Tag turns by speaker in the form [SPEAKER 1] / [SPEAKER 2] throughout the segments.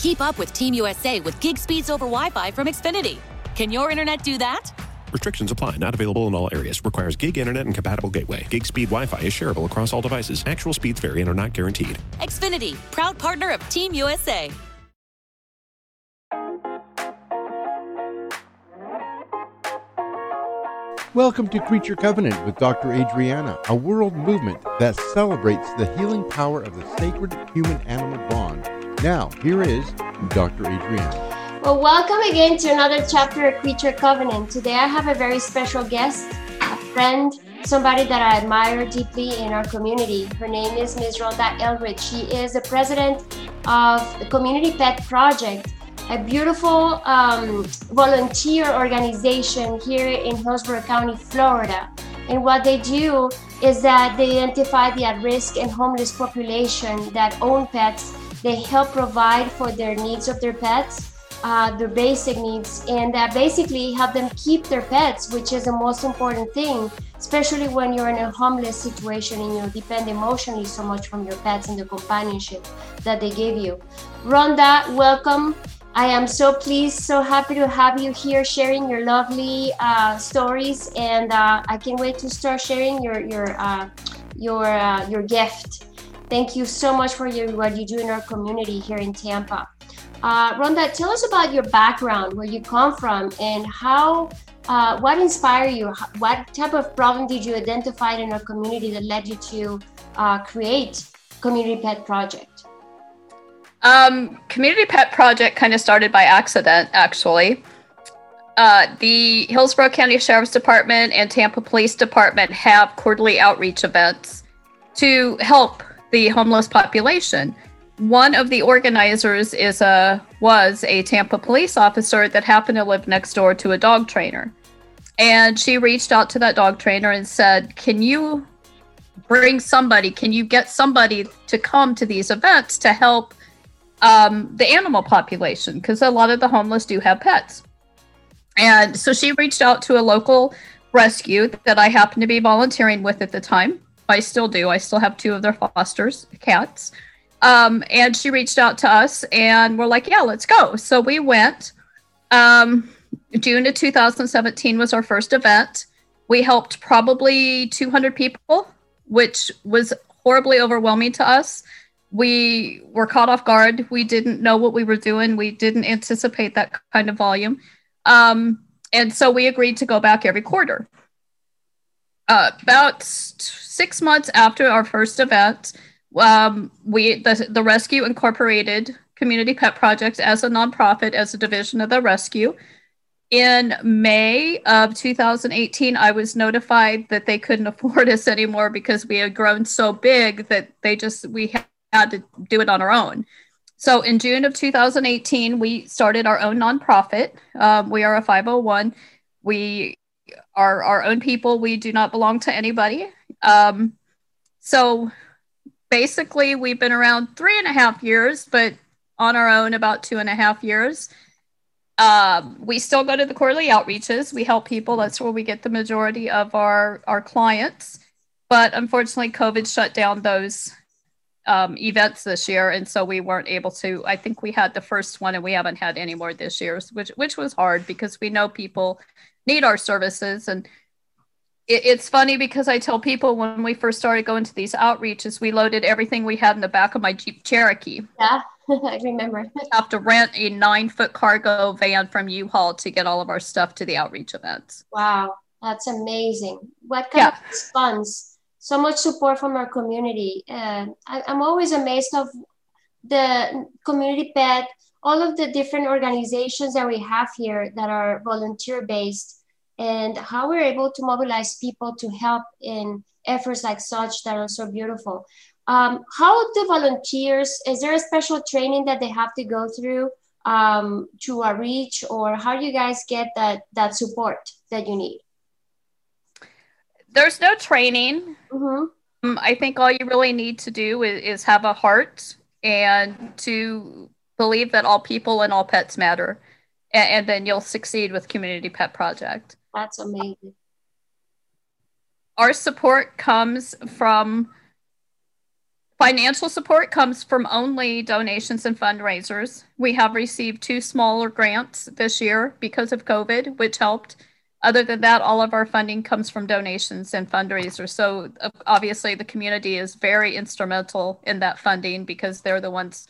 [SPEAKER 1] Keep up with Team USA with gig speeds over Wi Fi from Xfinity. Can your internet do that?
[SPEAKER 2] Restrictions apply. Not available in all areas. Requires gig internet and compatible gateway. Gig speed Wi-Fi is shareable across all devices. Actual speeds vary and are not guaranteed.
[SPEAKER 1] Xfinity, proud partner of Team USA.
[SPEAKER 3] Welcome to Creature Covenant with Dr. Adriana, a world movement that celebrates the healing power of the sacred human animal bond. Now, here is Dr. Adriana.
[SPEAKER 4] Well, welcome again to another chapter of Creature Covenant. Today I have a very special guest, a friend, somebody that I admire deeply in our community. Her name is Ms. Rhonda Eldridge. She is the president of the Community Pet Project a beautiful um, volunteer organization here in Hillsborough County, Florida. And what they do is that they identify the at risk and homeless population that own pets. They help provide for their needs of their pets, uh, their basic needs, and uh, basically help them keep their pets, which is the most important thing, especially when you're in a homeless situation and you depend emotionally so much from your pets and the companionship that they give you. Rhonda, welcome. I am so pleased, so happy to have you here sharing your lovely uh, stories, and uh, I can't wait to start sharing your your uh, your uh, your gift. Thank you so much for your, what you do in our community here in Tampa. Uh, Rhonda, tell us about your background, where you come from, and how. Uh, what inspired you? What type of problem did you identify in our community that led you to create Community Pet Project?
[SPEAKER 5] Um, Community Pet Project kind of started by accident, actually. Uh, the Hillsborough County Sheriff's Department and Tampa Police Department have quarterly outreach events to help the homeless population. One of the organizers is a was a Tampa police officer that happened to live next door to a dog trainer. And she reached out to that dog trainer and said, "Can you bring somebody? Can you get somebody to come to these events to help um, the animal population because a lot of the homeless do have pets. And so she reached out to a local rescue that I happened to be volunteering with at the time. I still do. I still have two of their fosters, cats. Um, and she reached out to us and we're like, yeah, let's go. So we went. Um, June of 2017 was our first event. We helped probably 200 people, which was horribly overwhelming to us we were caught off guard. We didn't know what we were doing. We didn't anticipate that kind of volume. Um, and so we agreed to go back every quarter. Uh, about six months after our first event, um, we the, the Rescue Incorporated Community Pet Project as a nonprofit, as a division of the rescue. In May of 2018, I was notified that they couldn't afford us anymore because we had grown so big that they just we had to do it on our own. So in June of 2018, we started our own nonprofit. Um, we are a 501. We are our own people. We do not belong to anybody. Um, so basically, we've been around three and a half years, but on our own about two and a half years. Um, we still go to the quarterly outreaches. We help people. That's where we get the majority of our our clients. But unfortunately, COVID shut down those um, events this year, and so we weren't able to. I think we had the first one, and we haven't had any more this year, which which was hard because we know people need our services, and it, it's funny because I tell people when we first started going to these outreaches, we loaded everything we had in the back of my Jeep Cherokee.
[SPEAKER 4] Yeah, I remember.
[SPEAKER 5] have to rent a nine foot cargo van from U-Haul to get all of our stuff to the outreach events.
[SPEAKER 4] Wow, that's amazing. What kind yeah. of funds so much support from our community. And I, am always amazed of the community pet, all of the different organizations that we have here that are volunteer based and how we're able to mobilize people to help in efforts like such that are so beautiful. Um, how do volunteers, is there a special training that they have to go through um, to reach or how do you guys get that, that support that you need?
[SPEAKER 5] there's no training. Mm-hmm. Um, I think all you really need to do is, is have a heart and to believe that all people and all pets matter. And, and then you'll succeed with Community Pet Project.
[SPEAKER 4] That's amazing.
[SPEAKER 5] Our support comes from Financial support comes from only donations and fundraisers. We have received two smaller grants this year because of COVID, which helped. Other than that, all of our funding comes from donations and fundraisers. So uh, obviously, the community is very instrumental in that funding because they're the ones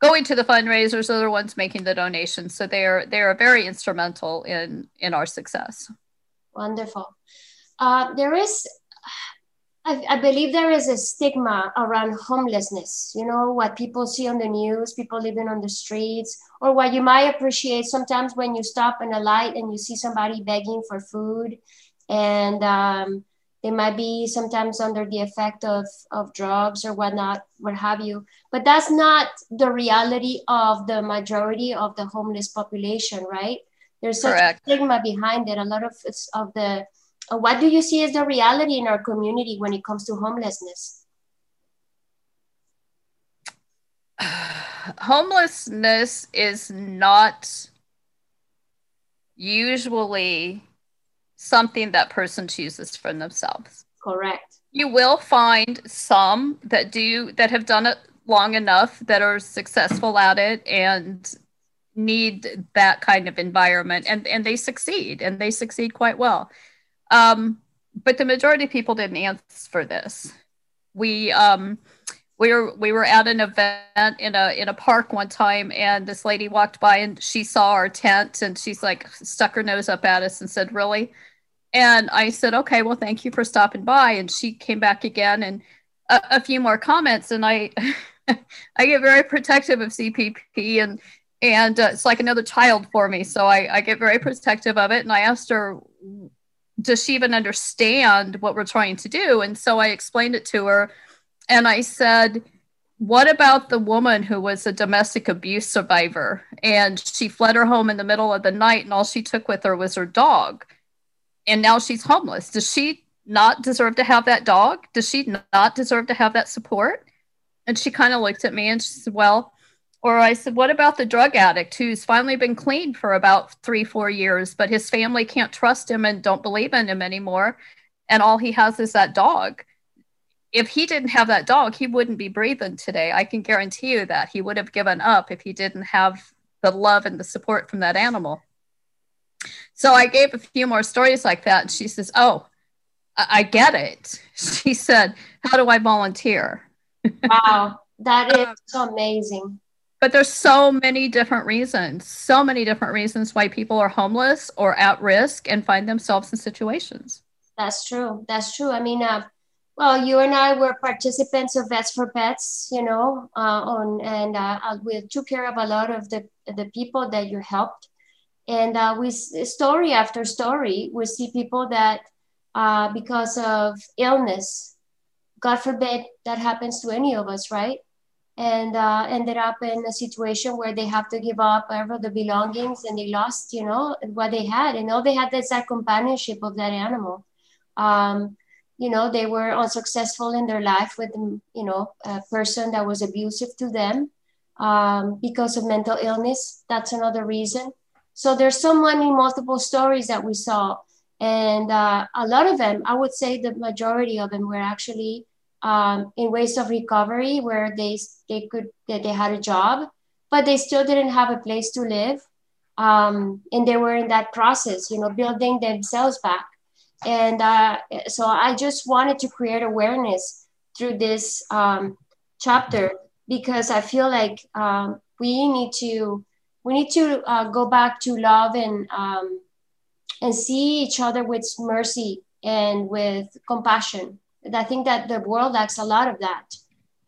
[SPEAKER 5] going to the fundraisers, they're the ones making the donations. So they are they are very instrumental in in our success.
[SPEAKER 4] Wonderful. Uh, there is I, I, believe there is a stigma around homelessness. You know, what people see on the news, people living on the streets, or what you might appreciate sometimes when you stop in a light and you see somebody begging for food, and um, they might be sometimes under the effect of, of drugs or whatnot, what have you. But that's not the reality of the majority of the homeless population, right? There's such Correct. a stigma behind it. A lot of, of the uh, what do you see as the reality in our community when it comes to homelessness?
[SPEAKER 5] Homelessness is not usually something that person chooses for themselves.
[SPEAKER 4] Correct.
[SPEAKER 5] You will find some that do that have done it long enough that are successful at it and need that kind of environment and and they succeed and they succeed quite well um, but the majority of people didn't ask for this. We um, we were we were at an event in a in a park one time, and this lady walked by and she saw our tent, and she's like stuck her nose up at us and said, "Really?" And I said, "Okay, well, thank you for stopping by." And she came back again and a, a few more comments, and I I get very protective of CPP and and uh, it's like another child for me. So I, I get very protective of it. And I asked her, does she even understand what we're trying to do? And so I explained it to her and I said, what about the woman who was a domestic abuse survivor? And she fled her home in the middle of the night and all she took with her was her dog. And now she's homeless. Does she not deserve to have that dog? Does she not deserve to have that support? And she kind of looked at me and she said well or I said, what about the drug addict who's finally been clean for about three, four years, but his family can't trust him and don't believe in him anymore. And all he has is that dog. If he didn't have that dog, he wouldn't be breathing today. I can guarantee you that he would have given up if he didn't have the love and the support from that animal. So I gave a few more stories like that. And she says, Oh, I, I get it. She said, How do I volunteer?
[SPEAKER 4] Wow, that is so amazing
[SPEAKER 5] but there's so many different reasons so many different reasons why people are homeless or at risk and find themselves in situations
[SPEAKER 4] that's true that's true i mean uh, well you and i were participants of vets for pets you know uh, on and uh, uh we took care of a lot of the the people that you helped and uh, we story after story we see people that uh, because of illness god forbid that happens to any of us right and uh, ended up in a situation where they have to give up all the belongings and they lost, you know, what they had. And all they had is that companionship of that animal. Um, you know, they were unsuccessful in their life with, you know, a person that was abusive to them um, because of mental illness. That's another reason. So there's so many multiple stories that we saw. And uh, a lot of them, I would say the majority of them were actually um, in ways of recovery where they they could that they had a job, but they still didn't have a place to live, um, and they were in that process, you know, building themselves back. And uh, so I just wanted to create awareness through this um, chapter because I feel like um, we need to we need to uh, go back to love and um, and see each other with mercy and with compassion I think that the world lacks a lot of that.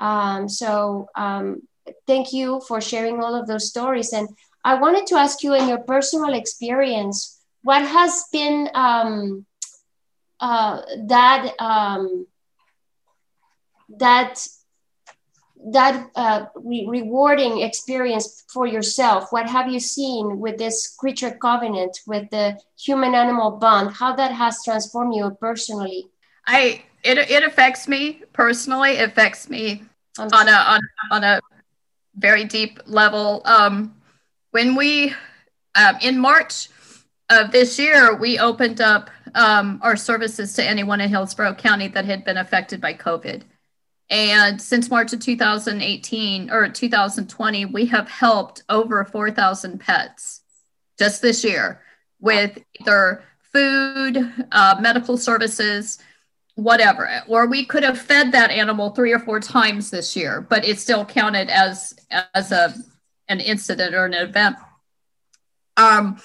[SPEAKER 4] Um, so um, thank you for sharing all of those stories. And I wanted to ask you, in your personal experience, what has been um, uh, that um, that that uh, re- rewarding experience for yourself? What have you seen with this creature covenant, with the human animal bond? How that has transformed you personally?
[SPEAKER 5] I it it affects me personally. It affects me on a on on a very deep level. Um, when we um, in March of this year, we opened up um, our services to anyone in Hillsborough County that had been affected by COVID, And since March of 2018 or 2020, we have helped over 4,000 pets just this year with either food, uh, medical services, whatever. Or we could have fed that animal three or four times this year, but it still counted as as a an incident or an event. Um,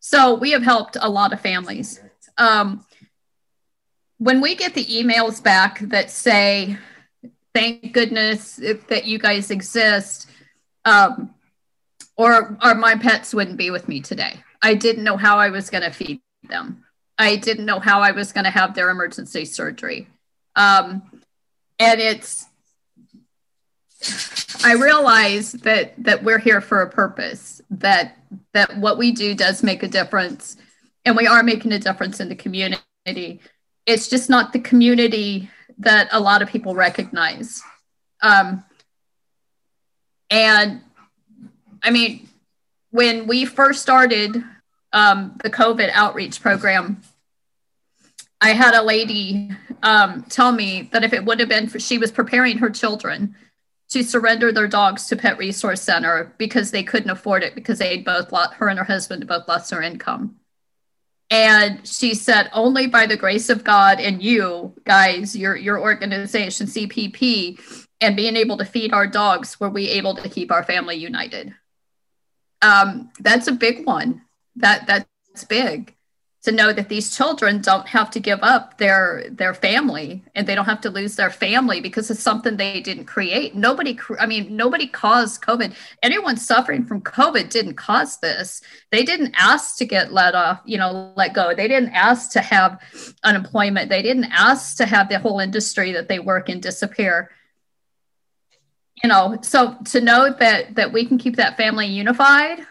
[SPEAKER 5] so we have helped a lot of families. Um, when we get the emails back that say, "Thank goodness that you guys exist," um, or, or my pets wouldn't be with me today. I didn't know how I was going to feed them. I didn't know how I was going to have their emergency surgery. Um, and it's, I realize that that we're here for a purpose. That that what we do does make a difference, and we are making a difference in the community. It's just not the community that a lot of people recognize. Um, and I mean, when we first started um, the COVID outreach program, I had a lady um, tell me that if it would have been for she was preparing her children to surrender their dogs to Pet Resource Center because they couldn't afford it because they both lost, her and her husband both lost their income. And she said, only by the grace of God and you guys, your your organization, CPP, and being able to feed our dogs, were we able to keep our family united. Um, that's a big one that that's big to know that these children don't have to give up their their family and they don't have to lose their family because it's something they didn't create. Nobody i mean nobody caused covid. Anyone suffering from covid didn't cause this. They didn't ask to get let off you know let go. They didn't ask to have unemployment. They didn't ask to have the whole industry that they work in disappear. You know so to know that that we can keep that family unified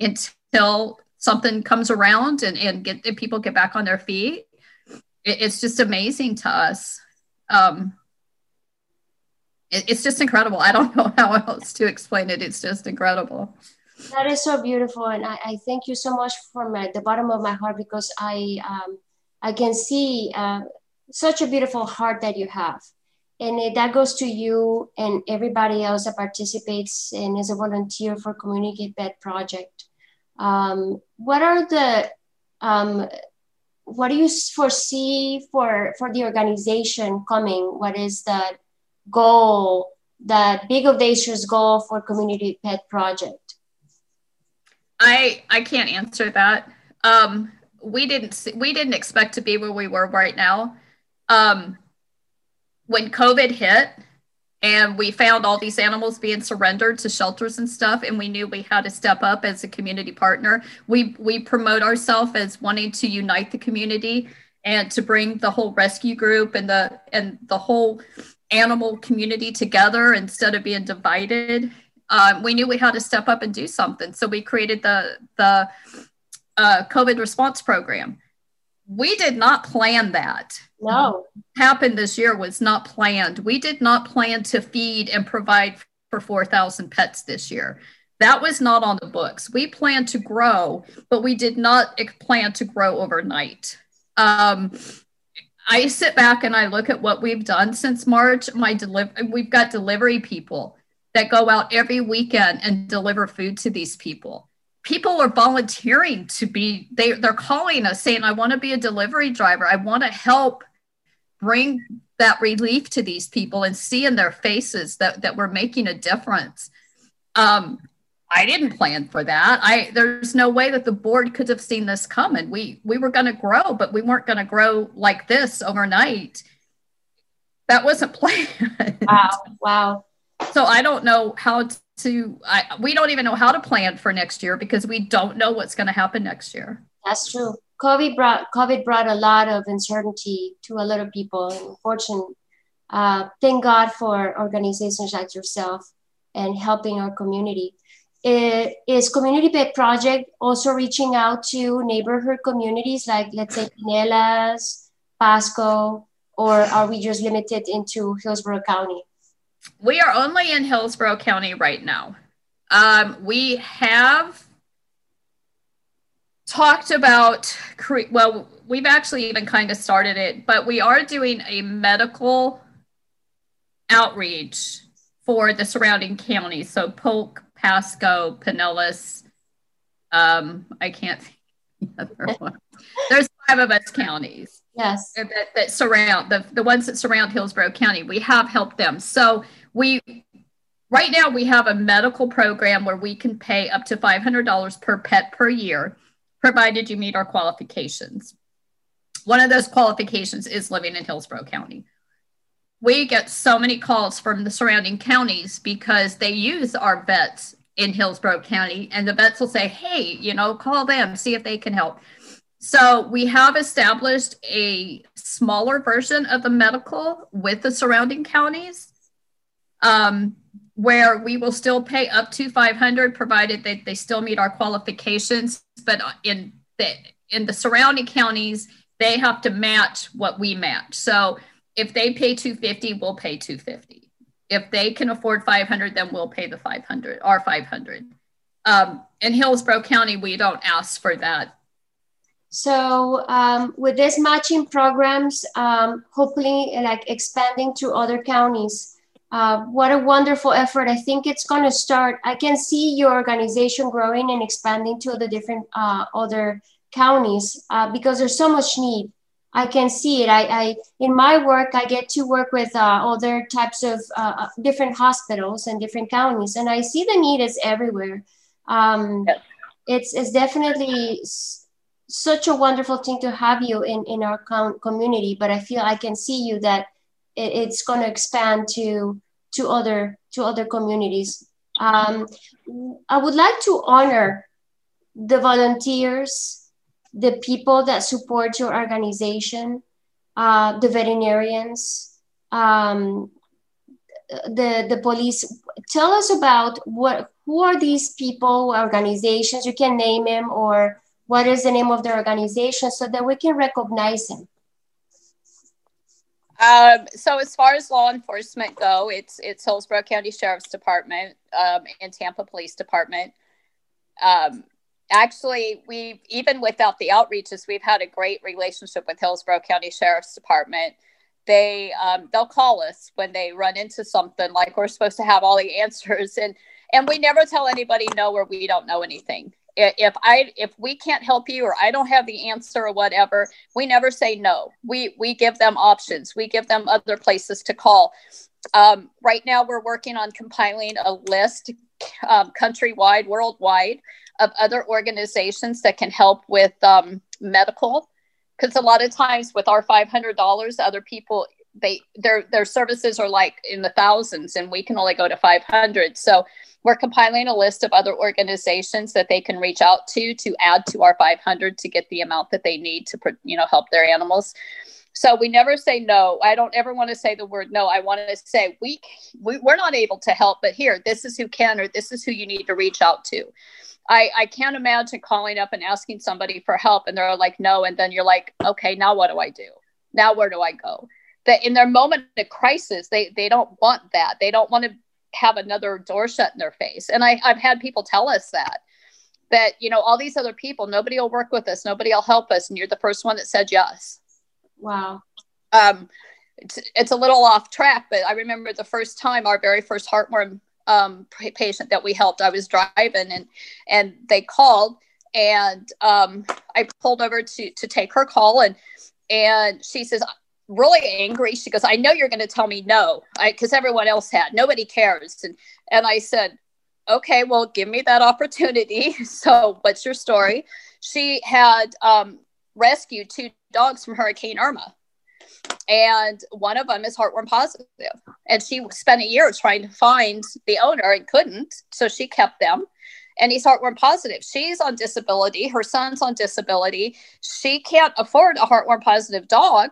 [SPEAKER 5] until something comes around and, and get and people get back on their feet it, it's just amazing to us. Um, it, it's just incredible. I don't know how else to explain it. It's just incredible.
[SPEAKER 4] That is so beautiful and i, I thank you so much from my, the bottom of my heart because i um, i can see uh, such a beautiful heart that you have. And that goes to you and everybody else that participates and is a volunteer for community pet project um, what are the um, what do you foresee for for the organization coming? What is the goal, the big of audacious goal for Community Pet Project?
[SPEAKER 5] I I can't answer that. Um, we didn't we didn't expect to be where we were right now. Um, when COVID hit, and we found all these animals being surrendered to shelters and stuff and we knew we had to step up as a community partner. We we promote ourselves as wanting to unite the community and to bring the whole rescue group and the and the whole animal community together instead of being divided. Um, we knew we had to step up and do something. So we created the the uh, covid response program we did not plan that.
[SPEAKER 4] No.
[SPEAKER 5] What happened this year was not planned. We did not plan to feed and provide for 4,000 pets this year. That was not on the books. We planned to grow, but we did not plan to grow overnight. Um, I sit back and I look at what we've done since March. My deliver, we've got delivery people that go out every weekend and deliver food to these people people are volunteering to be they they're calling us saying i want to be a delivery driver. I want to help bring that relief to these people and see in their faces that that we're making a difference. Um i didn't plan for that. I there's no way that the board could have seen this coming. We we were going to grow but we weren't going to grow like this overnight. That wasn't planned.
[SPEAKER 4] Wow wow.
[SPEAKER 5] So i don't know how to I, we don't even know how to plan for next year because we don't know what's going to happen next year.
[SPEAKER 4] That's true. Covid brought covid brought a lot of uncertainty to a lot of people. And unfortunately uh, thank god for organizations like yourself and helping our community. It, is community pet project also reaching out to neighborhood communities like let's say pinellas pasco or are we just limited into hillsborough county
[SPEAKER 5] we are only in Hillsborough County right now. Um, we have talked about, well, we've actually even kind of started it, but we are doing a medical outreach for the surrounding counties. So Polk, Pasco, Pinellas. Um, I can't think the other one. There's five of us counties.
[SPEAKER 4] Yes.
[SPEAKER 5] That, that surround the, the ones that surround Hillsborough County. We have helped them. So we right now we have a medical program where we can pay up to $500 per pet per year, provided you meet our qualifications. One of those qualifications is living in Hillsborough County we get so many calls from the surrounding counties because they use our vets in Hillsborough County, and the vets will say, Hey, you know, call them, see if they can help. So we have established a smaller version of the medical with the surrounding counties. Um, where we will still pay up to 500 provided that they still meet our qualifications. But in the in the surrounding counties they have to match what we match. So if they pay 250 we'll pay 250 if they can afford 500 then we'll pay the 500 or 500 um, in hillsborough county we don't ask for that
[SPEAKER 4] so um, with this matching programs um, hopefully like expanding to other counties uh, what a wonderful effort i think it's going to start i can see your organization growing and expanding to the different uh, other counties uh, because there's so much need I can see it. I, I in my work, I get to work with uh, other types of uh, uh different hospitals and different counties, and I see the need is everywhere. Um, yes. It's it's definitely such a wonderful thing to have you in in our com- community. But I feel I can see you that it, it's going to expand to to other to other communities. Um, I would like to honor the volunteers the people that support your organization, uh, the veterinarians, um, the the police. Tell us about what who are these people, organizations? You can name them, or what is the name of the organization, so that we can recognize them.
[SPEAKER 5] Um, so as far as law enforcement go, it's it's Hillsborough County Sheriff's Department um, and Tampa Police Department. Um, actually we even without the outreaches we've had a great relationship with hillsborough county sheriff's department they um, they'll call us when they run into something like we're supposed to have all the answers and and we never tell anybody no or we don't know anything if i if we can't help you or i don't have the answer or whatever we never say no. We we give them options. We give them other places to call. Um, right now we're working on compiling a list um, countrywide worldwide of other organizations that can help with um, medical. Because a lot of times with our $500 other people they their their services are like in the thousands and we can only go to 500 so we're compiling a list of other organizations that they can reach out to to add to our 500 to get the amount that they need to you know help their animals so we never say no i don't ever want to say the word no i want to say we, we we're not able to help but here this is who can or this is who you need to reach out to I, I can't imagine calling up and asking somebody for help and they're like, no. And then you're like, okay, now what do I do? Now where do I go? That in their moment of crisis, they, they don't want that. They don't want to have another door shut in their face. And I, I've had people tell us that, that, you know, all these other people, nobody will work with us. Nobody will help us. And you're the first one that said yes.
[SPEAKER 4] Wow.
[SPEAKER 5] Um, it's, it's a little off track, but I remember the first time our very first heartworm um, patient that we helped. I was driving and and they called and um, I pulled over to to take her call and and she says really angry. She goes, I know you're going to tell me no, because everyone else had. Nobody cares. And and I said, okay, well, give me that opportunity. So, what's your story? She had um, rescued two dogs from Hurricane Irma and one of them is heartworm positive. positive and she spent a year trying to find the owner and couldn't so she kept them and he's heartworm positive she's on disability her son's on disability she can't afford a heartworm positive dog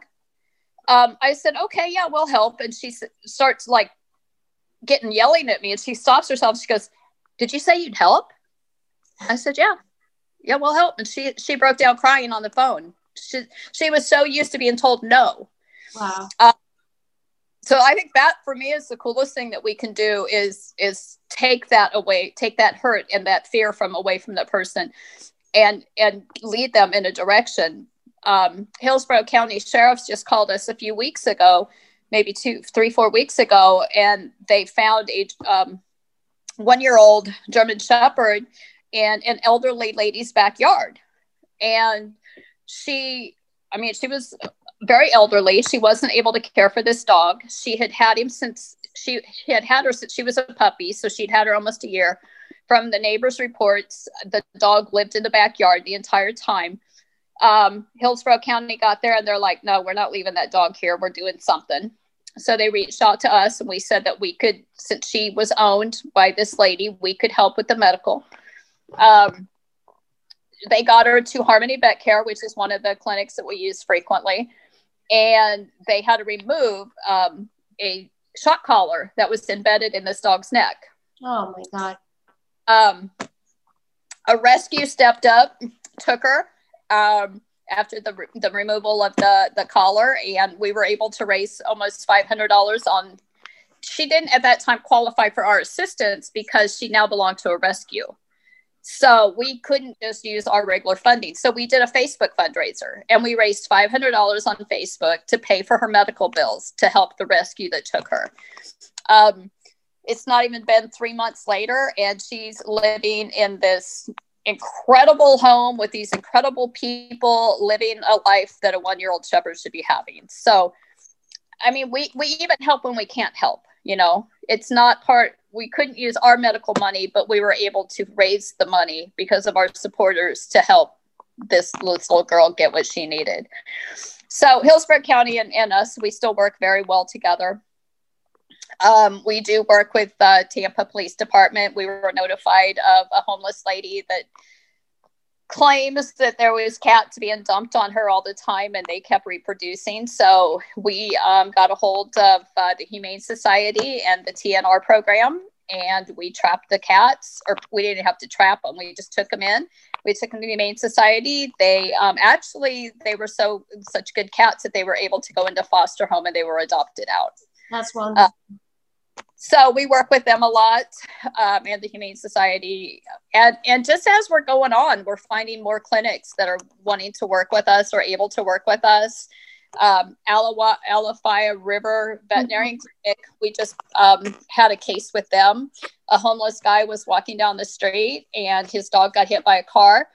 [SPEAKER 5] um, i said okay yeah we'll help. And she starts like getting yelling at me. And she stops herself. She goes did you say you'd help? I said yeah. Yeah we'll help. And she she broke down crying on the phone. She, she was so used to being told no.
[SPEAKER 4] Wow. Uh,
[SPEAKER 5] so I think that for me is the coolest thing that we can do is is take that away, take that hurt and that fear from away from the person, and and lead them in a direction. Um, Hillsborough County Sheriff's just called us a few weeks ago maybe two, three, four weeks ago, and they found a um, one year old German Shepherd in an elderly lady's backyard. And she, I mean, she was very elderly. She wasn't able to care for this dog. She had had him since she, she had had her since she was a puppy. So she'd had her almost a year. From the neighbors' reports, the dog lived in the backyard the entire time. Um, Hillsborough County got there and they're like, no, we're not leaving that dog here. We're doing something. So they reached out to us and we said that we could, since she was owned by this lady, we could help with the medical. Um, they got her to Harmony Vet Care, which is one of the clinics that we use frequently. And they had to remove um, a shock collar that was embedded in this dog's neck.
[SPEAKER 4] Oh my God.
[SPEAKER 5] Um, a rescue stepped up, took her um, after the, the removal of the, the collar, and we were able to raise almost $500 on. She didn't at that time qualify for our assistance because she now belonged to a rescue. So we couldn't just use our regular funding. So we did a Facebook fundraiser and we raised $500 on Facebook to pay for her medical bills to help the rescue that took her. Um, it's not even been three months later, and she's living in this incredible home with these incredible people living a life that a one year old shepherd should be having. So, I mean, we, we even help when we can't help, you know, it's not part we couldn't use our medical money, but we were able to raise the money because of our supporters to help this little girl get what she needed. So Hillsborough County and, and us, we still work very well together. Um, we do work with the Tampa Police Department. We were notified of a homeless lady that claims that there was cats being dumped on her all the time and they kept reproducing. So we um, got a hold of uh, the Humane Society and the TNR program and we trapped the cats, or we didn't have to trap them. We just took them in. We took them to the Humane Society. They um, actually they were so such good cats that they were able to go into foster home and they were adopted out.
[SPEAKER 4] That's wonderful. Uh,
[SPEAKER 5] so we work with them a lot um, and the humane society and and just as we're going on we're finding more clinics that are wanting to work with us or able to work with us um, Alawa, Alafia River Veterinary mm-hmm. Clinic. We just um, had a case with them. A homeless guy was walking down the street and his dog got hit by a car.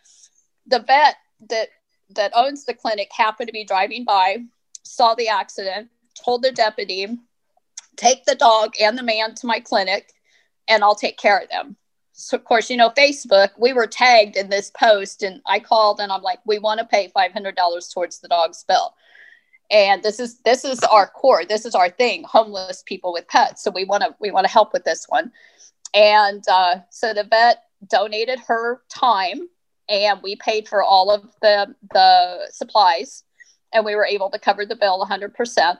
[SPEAKER 5] The vet that that owns the clinic happened to be driving by, saw the accident, told the deputy, take the dog and the man to my clinic and I'll take care of them. So, of course, you know, Facebook, we were tagged in this post and I called and I'm like, we want to pay $500 towards the dog's bill. And this is this is our core. This is our thing. Homeless people with pets. So we want to we want to help with this one. And uh, so the vet donated her time, and we paid for all of the the supplies, and we were able to cover the bill 100 percent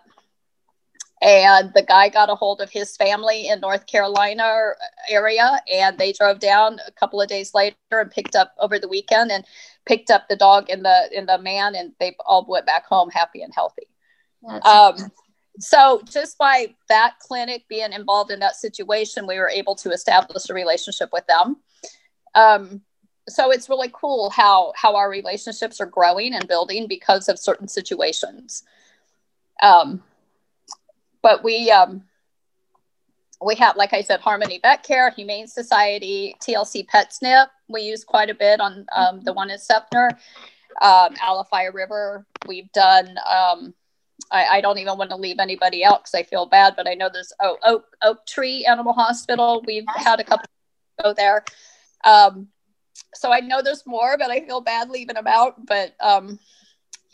[SPEAKER 5] and the guy got a hold of his family in North Carolina area and they drove down a couple of days later and picked up over the weekend and picked up the dog and the and the man and they all went back home happy and healthy. Um, so just by that clinic being involved in that situation, we were able to establish a relationship with them. Um, so it's really cool how how our relationships are growing and building because of certain situations. Um, but we um, we have, like I said, Harmony Vet Care, Humane Society, TLC Pet Snip. We use quite a bit on um, the one in Seffner, um, Alafia River. We've done. Um, I, I, don't even want to leave anybody out because I feel bad, but I know there's oh, Oak Oak Tree Animal Hospital. We've had a couple go there. Um, so I know there's more, but I feel bad leaving them out. But um,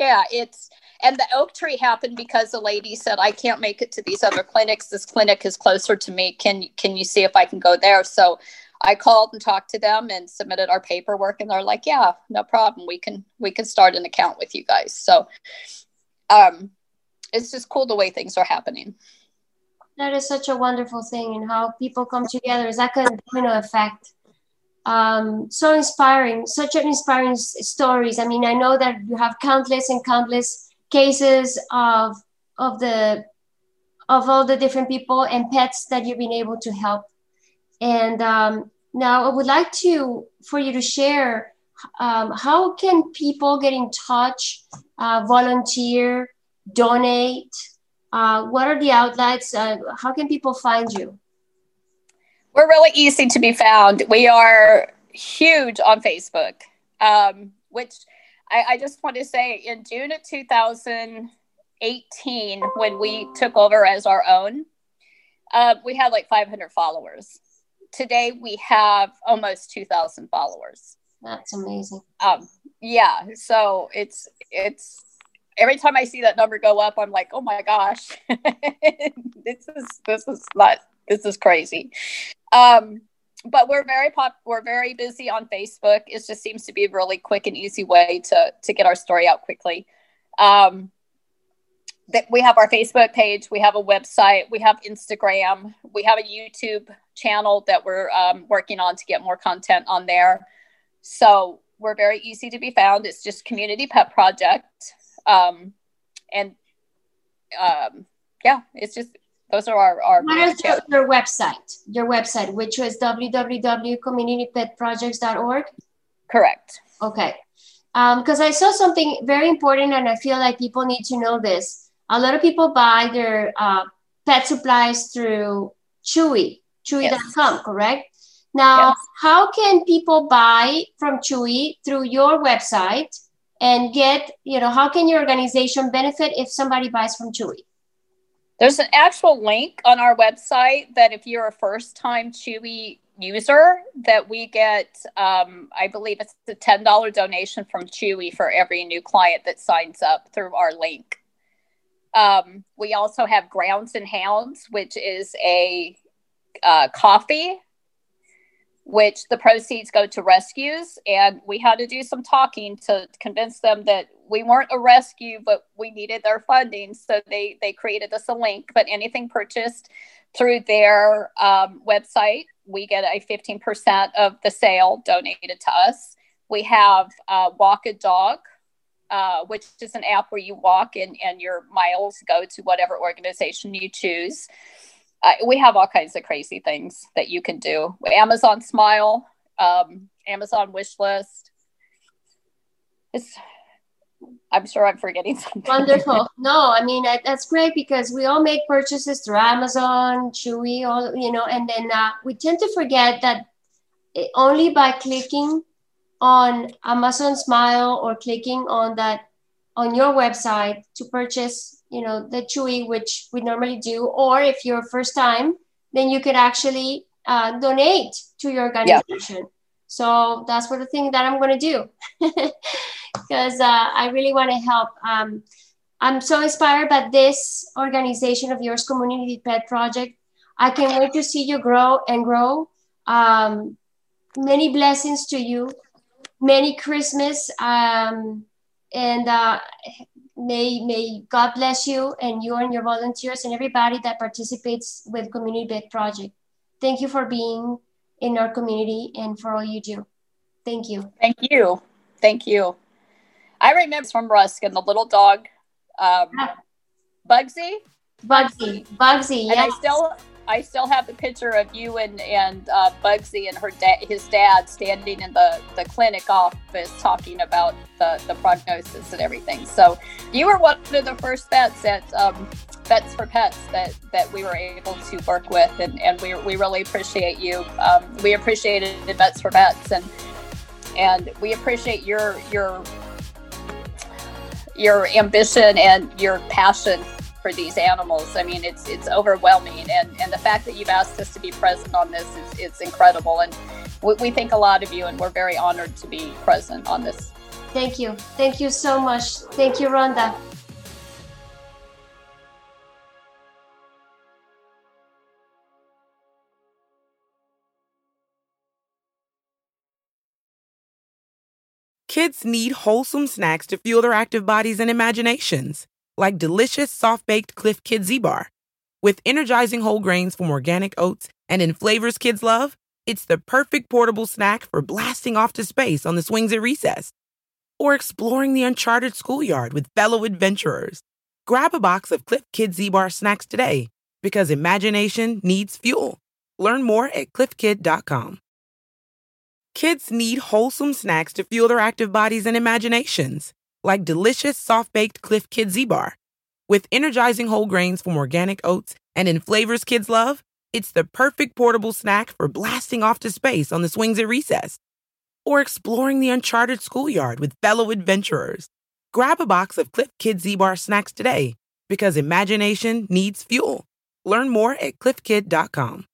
[SPEAKER 5] yeah, it's and the oak tree happened because the lady said, "I can't make it to these other clinics. This clinic is closer to me. Can can you see if I can go there?" So I called and talked to them and submitted our paperwork, and they're like, "Yeah, no problem. We can we can start an account with you guys." So, um, it's just cool the way things are happening.
[SPEAKER 4] That is such a wonderful thing, and how people come together is like a domino effect um, so inspiring, such an inspiring stories. I mean, I know that you have countless and countless cases of of the of all the different people and pets that you've been able to help. And um, now I would like to for you to share um, how can people get in touch, uh, volunteer, donate, Uh, what are the outlets? Uh, how can people find you?
[SPEAKER 5] We're really easy to be found. We are huge on Facebook, um, which I, I just want to say in June of 2018, when we took over as our own, uh, we had like 500 followers. Today we have almost 2,000 followers.
[SPEAKER 4] That's amazing.
[SPEAKER 5] Um, yeah, so it's it's every time I see that number go up, I'm like, oh my gosh, this is this is not this is crazy. Um, but we're very pop we're very busy on Facebook. It just seems to be a really quick and easy way to to get our story out quickly. Um, that we have our Facebook page, we have a website, we have Instagram, we have a YouTube channel that we're um, working on to get more content on there. So we're very easy to be found. It's just Community Pet Project, um, and um, yeah, it's just those are our our.
[SPEAKER 4] What is your, your website? Your website, which was www.communitypetprojects.org.
[SPEAKER 5] Correct.
[SPEAKER 4] Okay, because um, I saw something very important, and I feel like people need to know this. A lot of people buy their uh, pet supplies through Chewy, Chewy.com, yes. correct? Now, yes. how can people buy from Chewy through your website and get, you know, how can your organization benefit if somebody buys from Chewy?
[SPEAKER 5] There's an actual link on our website that if you're a first time Chewy user, that we get, um, I believe it's a $10 donation from Chewy for every new client that signs up through our link. Um, we also have Grounds and Hounds, which is a uh, coffee, which the proceeds go to rescues. And we had to do some talking to convince them that we weren't a rescue, but we needed their funding. So they, they created us a link. But anything purchased through their um, website, we get a 15% of the sale donated to us. We have uh, Walk a Dog, uh, which is an app where you walk and, and your miles go to whatever organization you choose. We have all kinds of crazy things that you can do. Amazon Smile, um, Amazon Wish List. It's, I'm sure I'm forgetting something.
[SPEAKER 4] Wonderful. No, I mean that's great because we all make purchases through Amazon, Chewy, all you know, and then uh, we tend to forget that only by clicking on Amazon Smile or clicking on that on your website to purchase, you know, the Chewy, which we normally do, or if you're first time, then you could actually uh, donate to your organization. Yeah. So that's what the thing that I'm going to do because uh, I really want to help. Um, I'm so inspired by this organization of yours, Community Pet Project. I can't wait to see you grow and grow. Um, many blessings to you many Christmas. Um, and uh, may, may God bless you and you and your volunteers and everybody that participates with Community Pet Project. Thank you for being in our community and for all you do. Thank you.
[SPEAKER 5] Thank you. Thank you. I remember from Rusk and the little dog, um, Bugsy.
[SPEAKER 4] Bugsy, Bugsy,
[SPEAKER 5] yeah. I still I still have the picture of you and and uh, Bugsy and her dad, his dad, standing in the the clinic office talking about the the prognosis and everything. So you were one of the first vets at um, Vets for Pets that that we were able to work with, and and we we really appreciate you. Um, we appreciated Vets for Pets, and and we appreciate your your your ambition and your passion for these animals. I mean, it's it's overwhelming, and and the fact that you've asked us to be present on this is it's incredible, and we, we think a lot of you, and we're very honored to be present on this.
[SPEAKER 4] Thank you, thank you so much. Thank you, Rhonda.
[SPEAKER 6] Kids need wholesome snacks to fuel their active bodies and imaginations like delicious soft baked Clif Kid Zbar. With energizing whole grains from organic oats and in flavors kids love, it's the perfect portable snack for blasting off to space on the swings at recess or exploring the uncharted schoolyard with fellow adventurers. Grab a box of Cliff Kid Z Bar snacks today because imagination needs fuel. Learn more at clifkid.com. Kids need wholesome snacks to fuel their active bodies and imaginations, like delicious soft baked Clif Kid Zbar With energizing whole grains from organic oats and in flavors kids love, it's the perfect portable snack for blasting off to space on the swings at recess or exploring the uncharted schoolyard with fellow adventurers. Grab a box of Cliff Kid Z Bar snacks today because imagination needs fuel. Learn more at clifkid.com.